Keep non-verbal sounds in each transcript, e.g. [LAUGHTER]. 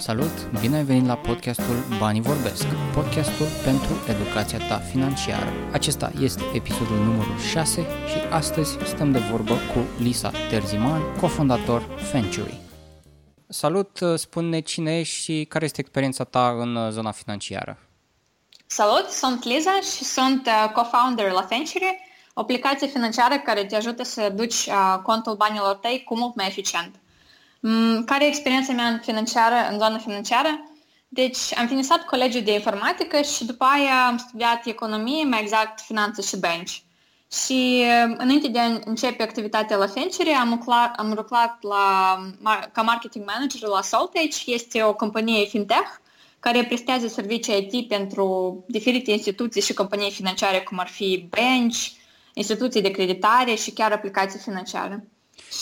Salut! Bine ai venit la podcastul Banii Vorbesc, podcastul pentru educația ta financiară. Acesta este episodul numărul 6 și astăzi stăm de vorbă cu Lisa Terziman, cofondator Ventury. Salut! Spune cine ești și care este experiența ta în zona financiară? Salut! Sunt Liza și sunt uh, co-founder la Ventury, o aplicație financiară care te ajută să duci uh, contul banilor tăi cu mult mai eficient. Mm, care e experiența mea financiară, în zona financiară? Deci am finisat colegiul de informatică și după aia am studiat economie, mai exact finanțe și bench. Și uh, înainte de a începe activitatea la Fencery, am, lucrat, am lucrat la, ca marketing manager la Soltage. Este o companie fintech care prestează servicii IT pentru diferite instituții și companii financiare, cum ar fi bench, instituții de creditare și chiar aplicații financiare.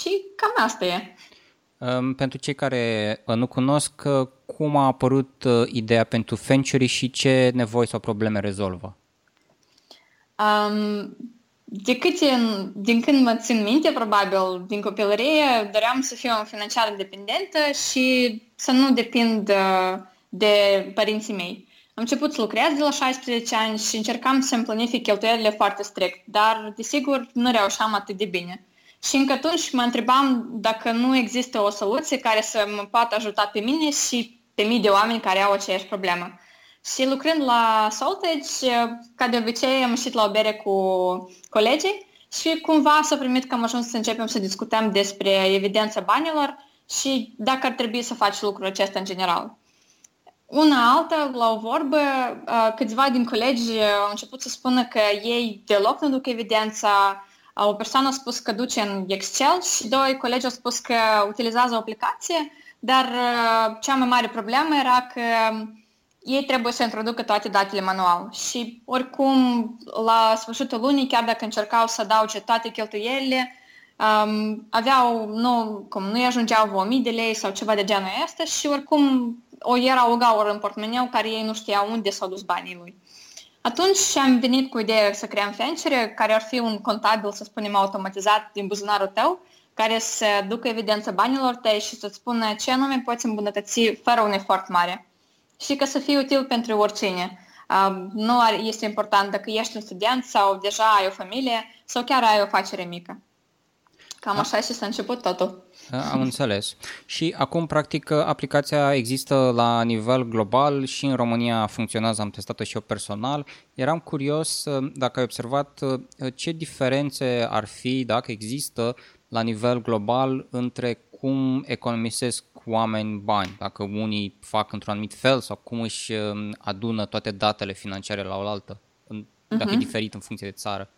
Și cam asta e. Pentru cei care uh, nu cunosc, uh, cum a apărut uh, ideea pentru Venture și ce nevoi sau probleme rezolvă? Um, de cât în, din când mă țin minte, probabil, din copilărie, doream să fiu financiar independentă și să nu depind de părinții mei. Am început să lucrez de la 16 ani și încercam să-mi planific cheltuielile foarte strict, dar, desigur, nu reușeam atât de bine. Și încă atunci mă întrebam dacă nu există o soluție care să mă poată ajuta pe mine și pe mii de oameni care au aceeași problemă. Și lucrând la Saltage, ca de obicei am ieșit la o bere cu colegii și cumva s-a primit că am ajuns să începem să discutăm despre evidența banilor și dacă ar trebui să faci lucrul acesta în general. Una alta, la o vorbă, câțiva din colegi au început să spună că ei deloc nu duc evidența, o persoană a spus că duce în Excel și doi colegi au spus că utilizează o aplicație, dar uh, cea mai mare problemă era că ei trebuie să introducă toate datele manual și oricum la sfârșitul lunii, chiar dacă încercau să adauge toate cheltuielile, um, aveau, nu, cum nu-i ajungeau 1000 de lei sau ceva de genul ăsta și oricum o era o gaură în portmoneu care ei nu știau unde s-au dus banii lui. Atunci am venit cu ideea să creăm Fencere, care ar fi un contabil, să spunem, automatizat din buzunarul tău, care să ducă evidența banilor tăi și să-ți spună ce anume poți îmbunătăți fără un efort mare. Și ca să fie util pentru oricine. Nu este important dacă ești un student sau deja ai o familie sau chiar ai o afacere mică. Cam așa și s-a început totul. Am înțeles. Și acum, practic, aplicația există la nivel global și în România funcționează, am testat-o și eu personal. Eram curios dacă ai observat ce diferențe ar fi, dacă există, la nivel global între cum economisesc oameni bani, dacă unii fac într-un anumit fel sau cum își adună toate datele financiare la oaltă, dacă uh-huh. e mhm. diferit în funcție de țară.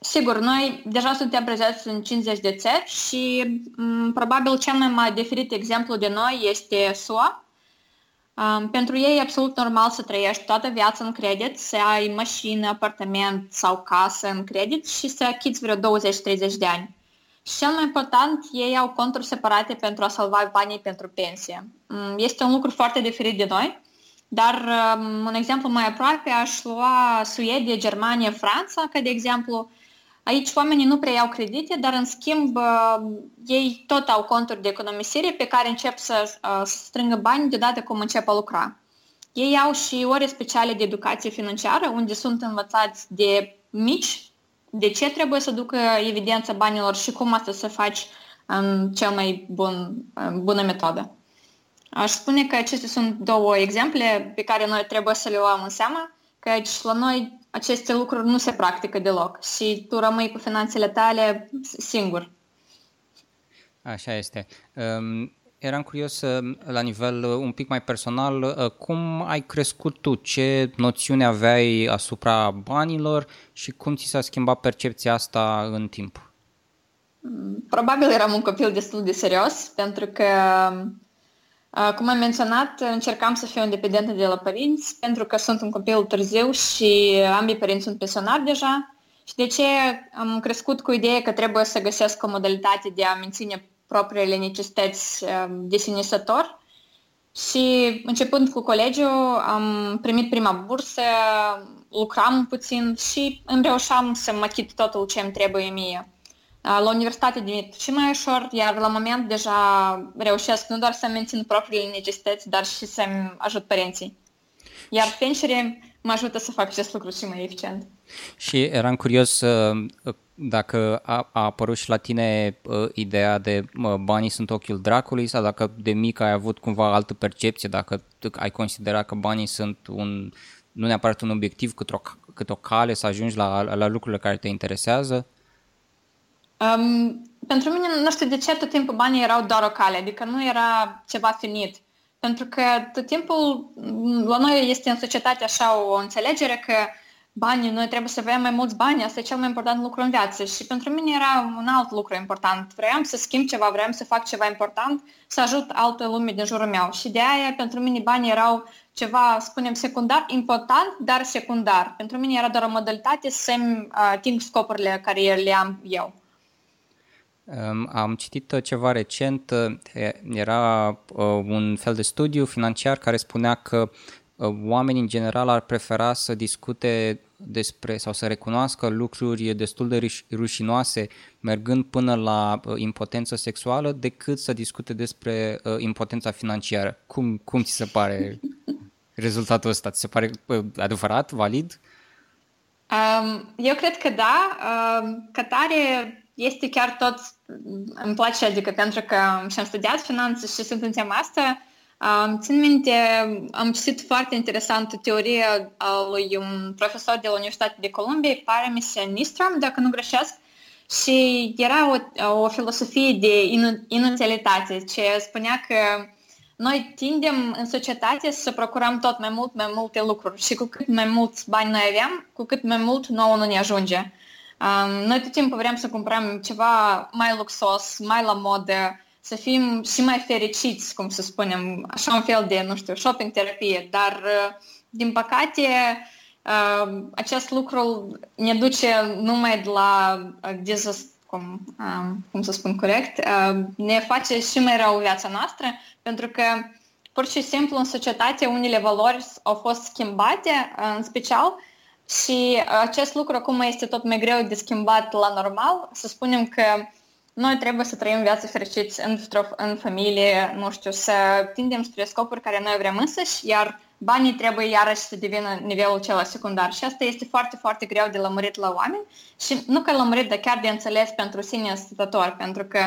Sigur, noi deja suntem prezenți în 50 de țări și m- mm, probabil cel mai mai diferit exemplu de noi este SUA. Um, pentru ei e absolut normal să trăiești toată viața în credit, să ai mașină, apartament sau casă în credit și să achiți vreo 20-30 de ani. Și cel mai important, ei au conturi separate pentru a salva banii pentru pensie. Um, este un lucru foarte diferit de noi, dar um, un exemplu mai aproape aș lua Suedia, Germania, Franța, ca de exemplu, Aici oamenii nu prea iau credite, dar în schimb uh, ei tot au conturi de economisire pe care încep să, uh, să strângă bani deodată cum încep a lucra. Ei au și ore speciale de educație financiară, unde sunt învățați de mici de ce trebuie să ducă evidența banilor și cum asta să faci în cel mai bun, bună metodă. Aș spune că acestea sunt două exemple pe care noi trebuie să le luăm în seamă, căci la noi aceste lucruri nu se practică deloc și tu rămâi cu finanțele tale singur. Așa este. Um, eram curios um, la nivel uh, un pic mai personal, uh, cum ai crescut tu? Ce noțiune aveai asupra banilor și cum ți s-a schimbat percepția asta în timp? Probabil eram un copil destul de serios, pentru că cum am menționat, încercam să fiu independentă de la părinți, pentru că sunt un copil târziu și ambii părinți sunt pensionari deja. Și de ce am crescut cu ideea că trebuie să găsesc o modalitate de a menține propriile necesități de sinisător. Și începând cu colegiul, am primit prima bursă, lucram puțin și îmi reușeam să mă achit totul ce îmi trebuie mie. La universitate devine și mai ușor, iar la moment deja reușesc nu doar să mențin propriile necesități, dar și să-mi ajut părinții. Iar venture mă ajută să fac acest lucru și mai eficient. Și eram curios dacă a, a apărut și la tine uh, ideea de uh, banii sunt ochiul dracului sau dacă de mic ai avut cumva altă percepție, dacă ai considerat că banii sunt un, nu neapărat un obiectiv, cât o, cât o cale să ajungi la, la lucrurile care te interesează? Um, pentru mine, nu știu de ce, tot timpul banii erau doar o cale, adică nu era ceva finit. Pentru că tot timpul la noi este în societate așa o înțelegere că banii, noi trebuie să avem mai mulți bani, asta e cel mai important lucru în viață și pentru mine era un alt lucru important. Vreau să schimb ceva, vreau să fac ceva important, să ajut alte lume din jurul meu și de aia pentru mine banii erau ceva, spunem, secundar, important, dar secundar. Pentru mine era doar o modalitate să-mi ating scopurile care le am eu. Am citit uh, ceva recent, uh, era uh, un fel de studiu financiar care spunea că oamenii în general ar prefera să discute despre sau să recunoască lucruri destul de rușinoase mergând până la impotență sexuală decât să discute despre impotența financiară. Cum, cum ți se pare rezultatul ăsta? Ți se pare adevărat, valid? Um, eu cred că da. Um, că tare este chiar tot, îmi place, adică pentru că și-am studiat finanțe și sunt în tema asta, um, țin minte, am citit foarte interesantă teorie a lui un profesor de la Universitatea de Columbia, Paramis Nistrom, dacă nu greșesc, și era o, o filosofie de inutilitate, ce spunea că noi tindem în societate să procurăm tot mai mult, mai multe lucruri și cu cât mai mulți bani noi avem, cu cât mai mult nouă nu ne ajunge. Um, noi tot timpul vrem să cumpărăm ceva mai luxos, mai la modă, să fim și mai fericiți, cum să spunem, așa un fel de, nu știu, shopping terapie, dar din păcate uh, acest lucru ne duce numai la dezast cum, um, cum să spun corect, uh, ne face și mai rău viața noastră, pentru că pur și simplu în societate unele valori au fost schimbate, în special, și acest lucru acum este tot mai greu de schimbat la normal. Să spunem că noi trebuie să trăim viața fericiți în, în familie, nu știu, să tindem spre scopuri care noi vrem însăși, iar banii trebuie iarăși să devină nivelul cel secundar. Și asta este foarte, foarte greu de lămurit la oameni și nu că lămurit, dar chiar de înțeles pentru sine stătător, pentru că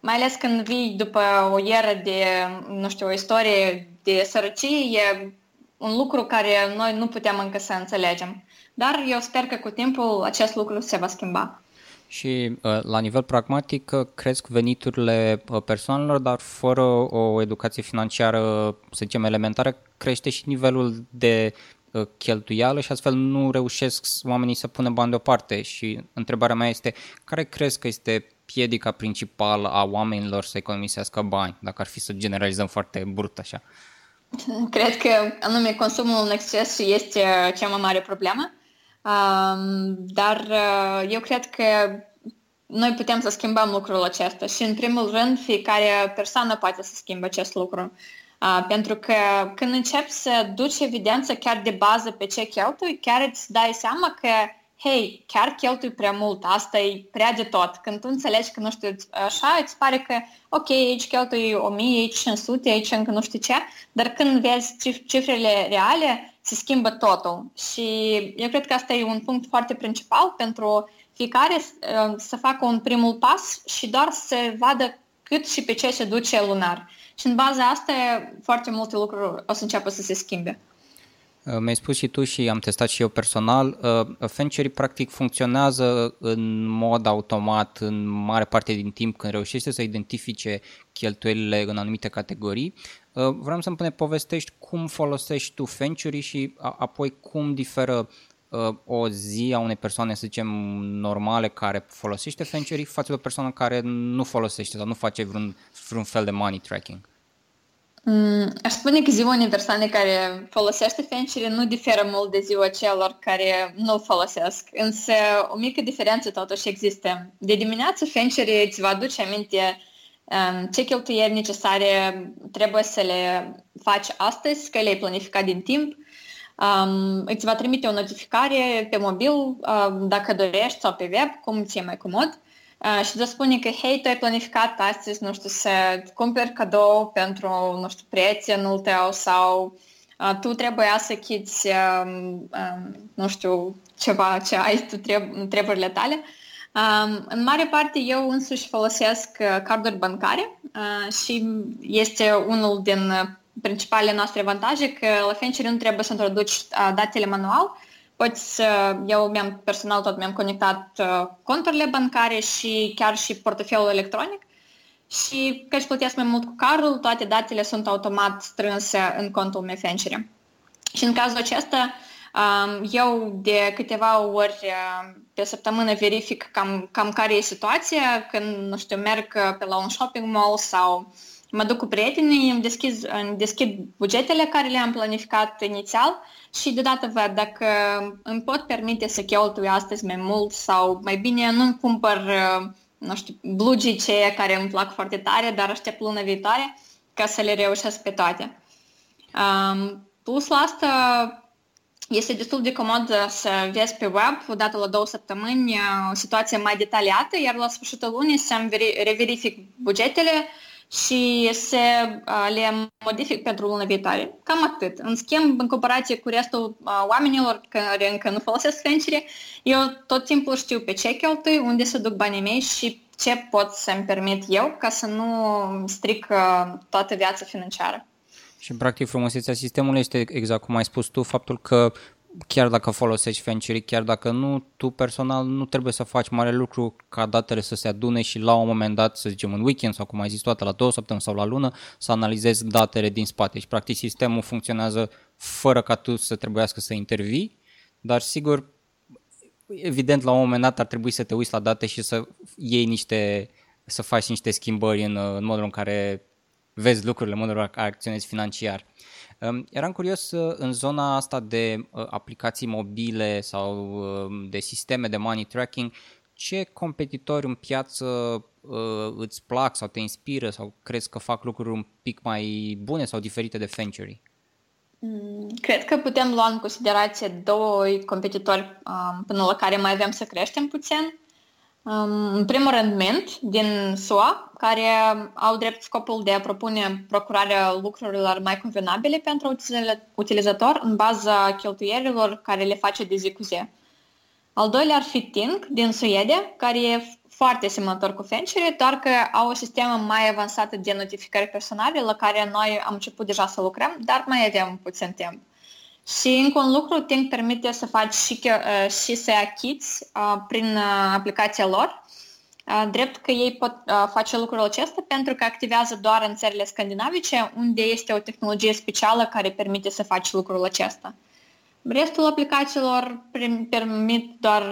mai ales când vii după o ieră de, nu știu, o istorie de sărăcie, e un lucru care noi nu putem încă să înțelegem. Dar eu sper că cu timpul acest lucru se va schimba. Și uh, la nivel pragmatic uh, cresc veniturile uh, persoanelor, dar fără o educație financiară, să zicem, elementară, crește și nivelul de cheltuială și astfel nu reușesc oamenii să pună bani deoparte. Și întrebarea mea este, care crezi că este piedica principală a oamenilor să economisească bani, dacă ar fi să generalizăm foarte brut așa? Cred că anume consumul în exces este cea mai mare problemă dar uh, eu cred că noi putem să schimbăm lucrul acesta și, în primul rând, fiecare persoană poate să schimbe acest lucru. Uh, pentru că când începi să duci evidență chiar de bază pe ce cheltui, chiar îți dai seama că, hei, chiar cheltui prea mult, asta e prea de tot. Când tu înțelegi că, nu știu, așa, îți pare că, ok, aici cheltui 1000, aici 500, aici încă nu știu ce, dar când vezi cifrele reale, se schimbă totul. Și eu cred că asta e un punct foarte principal pentru fiecare uh, să facă un primul pas și doar să vadă cât și pe ce se duce lunar. Și în baza asta foarte multe lucruri o să înceapă să se schimbe. Uh, mi-ai spus și tu și am testat și eu personal, uh, Fenchery practic funcționează în mod automat în mare parte din timp când reușește să identifice cheltuielile în anumite categorii Uh, vreau să-mi ne povestești cum folosești tu Fenchuri și apoi cum diferă uh, o zi a unei persoane, să zicem, normale care folosește Fenchuri față de o persoană care nu folosește sau nu face vreun, vreun fel de money tracking. Mm, aș spune că ziua unei persoane care folosește Fenchuri nu diferă mult de ziua celor care nu folosesc, însă o mică diferență totuși există. De dimineață Fenchuri îți va aduce aminte ce cheltuieli necesare trebuie să le faci astăzi, că le-ai planificat din timp. Um, îți va trimite o notificare pe mobil um, dacă dorești sau pe web, cum ți-e mai comod. uh, și îți spune că, hei, tu ai planificat astăzi, nu știu, să cumperi cadou pentru, nu știu, prietenul tău sau uh, tu trebuia să chiți, um, um, nu știu, ceva ce ai tu treb- treburile tale. Um, în mare parte eu însuși folosesc uh, carduri bancare uh, și este unul din principalele noastre avantaje că la Fencheri nu trebuie să introduci uh, datele manual, poți să, eu mi-am personal tot mi-am conectat uh, conturile bancare și chiar și portofelul electronic și că își plătesc mai mult cu cardul, toate datele sunt automat strânse în contul meu Fencheri. Și în cazul acesta, um, eu de câteva ori uh, pe săptămână verific cam, cam care e situația când, nu știu, merg pe la un shopping mall sau mă duc cu prietenii, îmi deschid, îmi deschid bugetele care le-am planificat inițial și deodată văd dacă îmi pot permite să cheltui astăzi mai mult sau mai bine nu-mi cumpăr, nu știu, blugii ceea care îmi plac foarte tare, dar aștept luna viitoare ca să le reușesc pe toate. Um, plus la asta, este destul de comod să vezi pe web, odată la două săptămâni, o situație mai detaliată, iar la sfârșitul lunii să-mi reverific bugetele, și se, le modific pentru luna viitoare. Cam atât. În schimb, în comparație cu restul oamenilor care încă nu folosesc Fencheri, eu tot timpul știu pe ce cheltui, unde să duc banii mei și ce pot să-mi permit eu ca să nu stric toată viața financiară. Și, practic, frumusețea sistemului este exact cum ai spus tu, faptul că chiar dacă folosești Fencheri, chiar dacă nu, tu personal nu trebuie să faci mare lucru ca datele să se adune și la un moment dat, să zicem în weekend sau cum ai zis toată, la două săptămâni sau la lună, să analizezi datele din spate. Și practic sistemul funcționează fără ca tu să trebuiască să intervii, dar sigur, evident la un moment dat ar trebui să te uiți la date și să iei niște, să faci niște schimbări în, în modul în care vezi lucrurile, în modul în care acționezi financiar. Eram curios uh, în zona asta de uh, aplicații mobile sau um, de sisteme de money tracking, ce competitori în piață uh, îți plac sau te inspiră sau crezi că fac lucruri un pic mai bune sau diferite de Fenchery? Mm, cred că putem lua în considerație doi competitori um, până la care mai avem să creștem puțin. Um, în primul rând, Mint din SUA, care au drept scopul de a propune procurarea lucrurilor mai convenabile pentru utilizator în baza cheltuierilor care le face de zi cu zi. Al doilea ar fi Tink din Suedia, care e foarte asemănător cu Fencheri, doar că au o sistemă mai avansată de notificări personale la care noi am început deja să lucrăm, dar mai avem puțin timp. Și încă un lucru, Tink permite să faci și, uh, și să achiți uh, prin uh, aplicația lor, drept că ei pot face lucrul acesta pentru că activează doar în țările scandinavice, unde este o tehnologie specială care permite să faci lucrul acesta. Restul aplicațiilor permit doar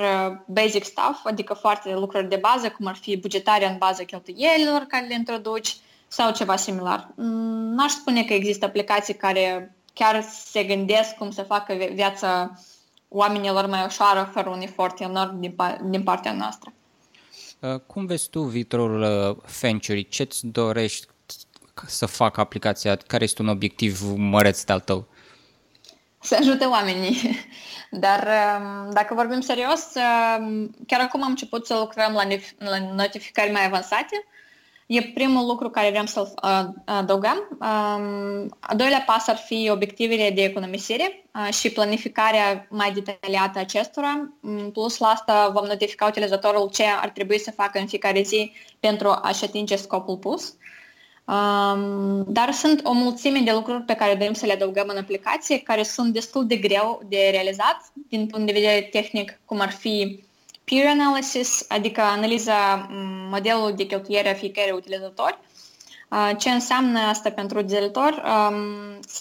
basic stuff, adică foarte lucruri de bază, cum ar fi bugetarea în baza cheltuielilor care le introduci sau ceva similar. Mm, n-aș spune că există aplicații care chiar se gândesc cum să facă viața oamenilor mai ușoară fără un efort enorm din, din partea noastră. Uh, cum vezi tu viitorul uh, Fenchuri? Ce-ți dorești să facă aplicația? Care este un obiectiv măreț de-al tău? Să ajute oamenii. [LAUGHS] Dar um, dacă vorbim serios, um, chiar acum am început să lucrăm la notificări mai avansate E primul lucru care vrem să-l adăugăm. A doilea pas ar fi obiectivele de economisire și planificarea mai detaliată acestora. Plus la asta vom notifica utilizatorul ce ar trebui să facă în fiecare zi pentru a-și atinge scopul pus. Dar sunt o mulțime de lucruri pe care dorim să le adăugăm în aplicație, care sunt destul de greu de realizat din punct de vedere tehnic, cum ar fi peer analysis, adică analiza mm, modelului de cheltuiere a fiecare utilizator. Ce înseamnă asta pentru utilizator?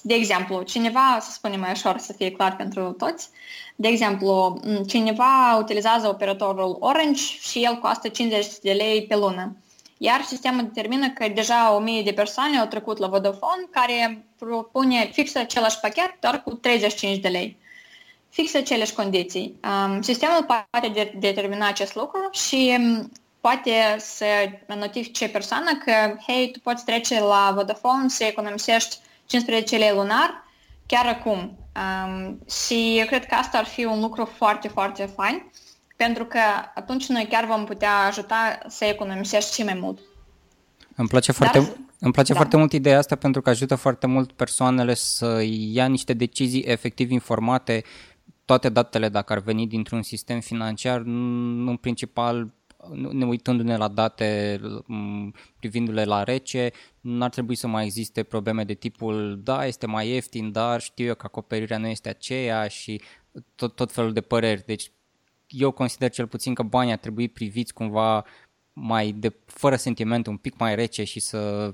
De exemplu, cineva, să spunem mai ușor să fie clar pentru toți, de exemplu, cineva utilizează operatorul Orange și el costă 50 de lei pe lună. Iar sistemul determină că deja 1000 de persoane au trecut la Vodafone care propune fix același pachet, doar cu 35 de lei fix aceleași condiții. Um, sistemul poate de- determina acest lucru și um, poate să notifice persoana că, hei, tu poți trece la Vodafone să economisești 15 lei lunar chiar acum. Um, și eu cred că asta ar fi un lucru foarte, foarte fain. pentru că atunci noi chiar vom putea ajuta să economisești și mai mult. Îmi place foarte, Dar, îmi place da. foarte mult ideea asta pentru că ajută foarte mult persoanele să ia niște decizii efectiv informate toate datele, dacă ar veni dintr-un sistem financiar, în principal ne uitându-ne la date, privindu-le la rece, nu ar trebui să mai existe probleme de tipul, da, este mai ieftin, dar știu eu că acoperirea nu este aceea și tot, tot felul de păreri. Deci eu consider cel puțin că banii ar trebui priviți cumva mai de, fără sentiment, un pic mai rece și să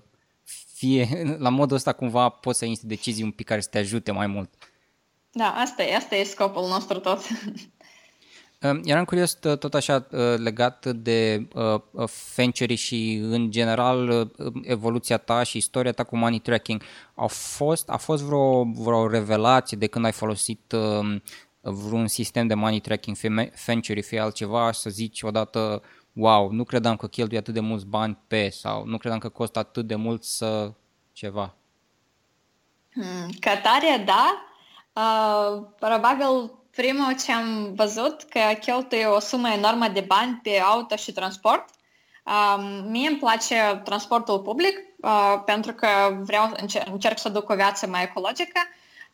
fie, [LAUGHS] la modul ăsta cumva poți să iei decizii un pic care să te ajute mai mult. Da, asta e, asta e scopul nostru tot. [LAUGHS] Eram curios tot așa legat de Fenchery și în general evoluția ta și istoria ta cu money tracking. A fost, a fost vreo, vreo revelație de când ai folosit vreun sistem de money tracking, fie Fenchery, fie altceva, să zici odată, wow, nu credeam că cheltuie atât de mulți bani pe sau nu credeam că costă atât de mult să ceva. Hmm, Catarea, da, Uh, probabil primul ce am văzut că cheltuie o sumă enormă de bani pe auto și transport. Uh, mie îmi place transportul public uh, pentru că vreau încerc, încerc să duc o viață mai ecologică.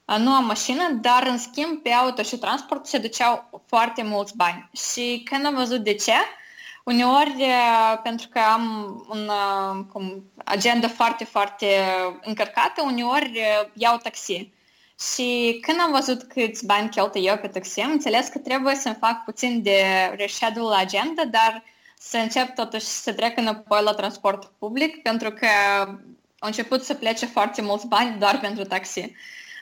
Uh, nu am mașină, dar în schimb pe auto și transport se duceau foarte mulți bani. Și când am văzut de ce, uneori uh, pentru că am un uh, cum, agenda foarte, foarte încărcată, uneori uh, iau taxi. Și când am văzut câți bani cheltuie eu pe taxi, am înțeles că trebuie să-mi fac puțin de reschedule agenda, dar să încep totuși să trec înapoi la transport public, pentru că au început să plece foarte mulți bani doar pentru taxi.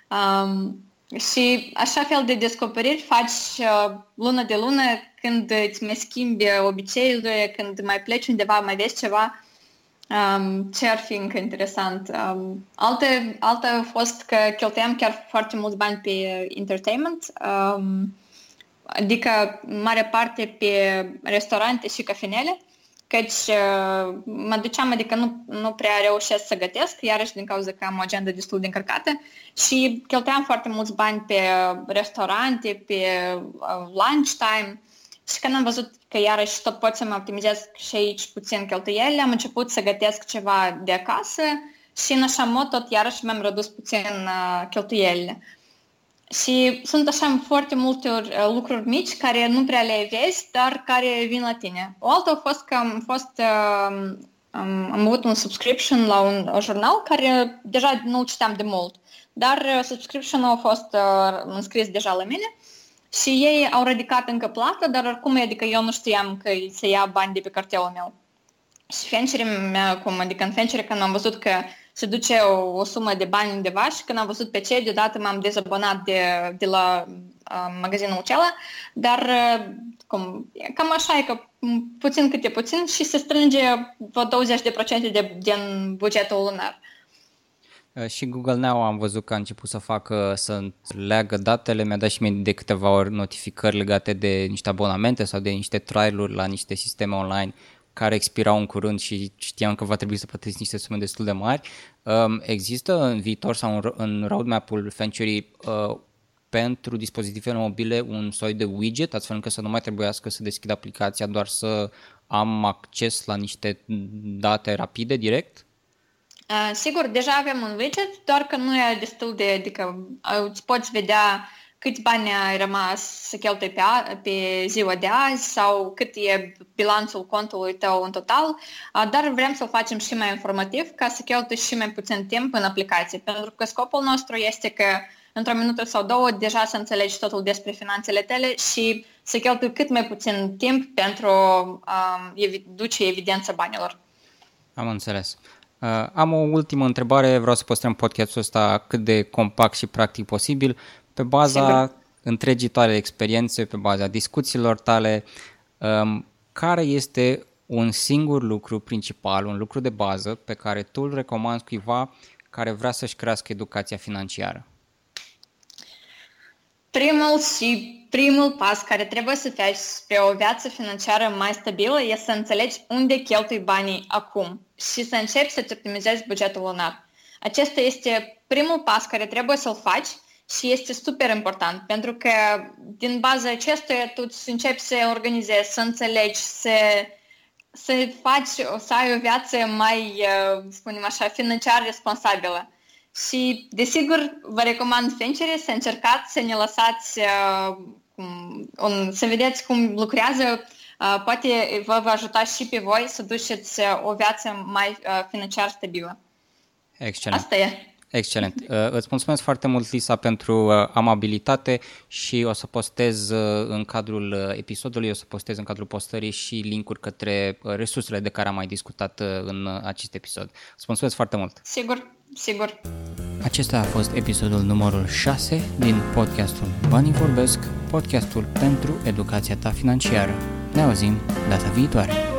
Um, și așa fel de descoperiri faci uh, lună de lună când îți mai schimbi obiceiurile, când mai pleci undeva, mai vezi ceva Um, ce ar fi încă interesant? Um, alte, alte a fost că cheltuiam chiar foarte mulți bani pe entertainment, um, adică mare parte pe restaurante și cafenele, căci uh, mă duceam, adică nu, nu prea reușesc să gătesc, iarăși din cauza că am o agenda destul de încărcată. Și cheltuiam foarte mulți bani pe restaurante, pe uh, lunch time, și când am văzut că iarăși tot pot să mă optimizez și aici puțin cheltuielile, am început să gătesc ceva de acasă și în așa mod tot iarăși mi-am redus puțin uh, cheltuielile. Și sunt așa foarte multe uh, lucruri mici care nu prea le vezi, dar care vin la tine. O altă a fost că am fost uh, am, am avut un subscription la un, un jurnal care deja nu citeam de mult, dar uh, subscription-ul a fost uh, înscris deja la mine și ei au ridicat încă plată, dar oricum, adică eu nu știam că se ia bani de pe cartelul meu. Și Fenchery mea, cum, adică în Fenchery când am văzut că se duce o, o sumă de bani undeva și când am văzut pe ce, deodată m-am dezabonat de, de la uh, magazinul acela, dar uh, cum, cam așa e că puțin câte puțin și se strânge vreo 20% de, din bugetul lunar. Uh, și Google Now am văzut că a început să facă, să leagă datele, mi-a dat și mie de câteva ori notificări legate de niște abonamente sau de niște trial-uri la niște sisteme online care expirau în curând și știam că va trebui să plătesc niște sume destul de mari. Um, există în viitor sau în roadmap-ul Ventury uh, pentru dispozitivele mobile un soi de widget, astfel încât să nu mai trebuiască să deschid aplicația, doar să am acces la niște date rapide, direct? Uh, sigur, deja avem un widget, doar că nu e destul de, adică îți poți vedea câți bani ai rămas să cheltui pe, a, pe ziua de azi sau cât e bilanțul contului tău în total, uh, dar vrem să-l facem și mai informativ ca să cheltui și mai puțin timp în aplicație, pentru că scopul nostru este că într-o minută sau două deja să înțelegi totul despre finanțele tale și să cheltui cât mai puțin timp pentru a um, duce evidența banilor. Am înțeles. Uh, am o ultimă întrebare, vreau să păstrăm podcastul ăsta cât de compact și practic posibil, pe baza Sigur. întregii tale experiențe, pe baza discuțiilor tale, um, care este un singur lucru principal, un lucru de bază pe care tu îl recomanzi cuiva care vrea să-și crească educația financiară? Primul și primul pas care trebuie să faci spre o viață financiară mai stabilă este să înțelegi unde cheltui banii acum și să începi să-ți optimizezi bugetul lunar. Acesta este primul pas care trebuie să-l faci și este super important pentru că din baza acestuia tu începi să organizezi, să înțelegi, să, să faci, să ai o viață mai, uh, spunem așa, financiar responsabilă. Și, desigur, vă recomand sincer să încercați să ne lăsați, uh, un, să vedeți cum lucrează. Uh, poate vă va ajuta și pe voi să duceți o viață mai financiar stabilă. Excelent. Asta e. Excelent. Uh, îți mulțumesc foarte mult, Lisa, pentru uh, amabilitate și o să postez uh, în cadrul episodului, o să postez în cadrul postării și linkuri către resursele de care am mai discutat în acest episod. Îți mulțumesc foarte mult. Sigur, sigur. Acesta a fost episodul numărul 6 din podcastul Banii Vorbesc, podcastul pentru educația ta financiară. Ne auzim data viitoare.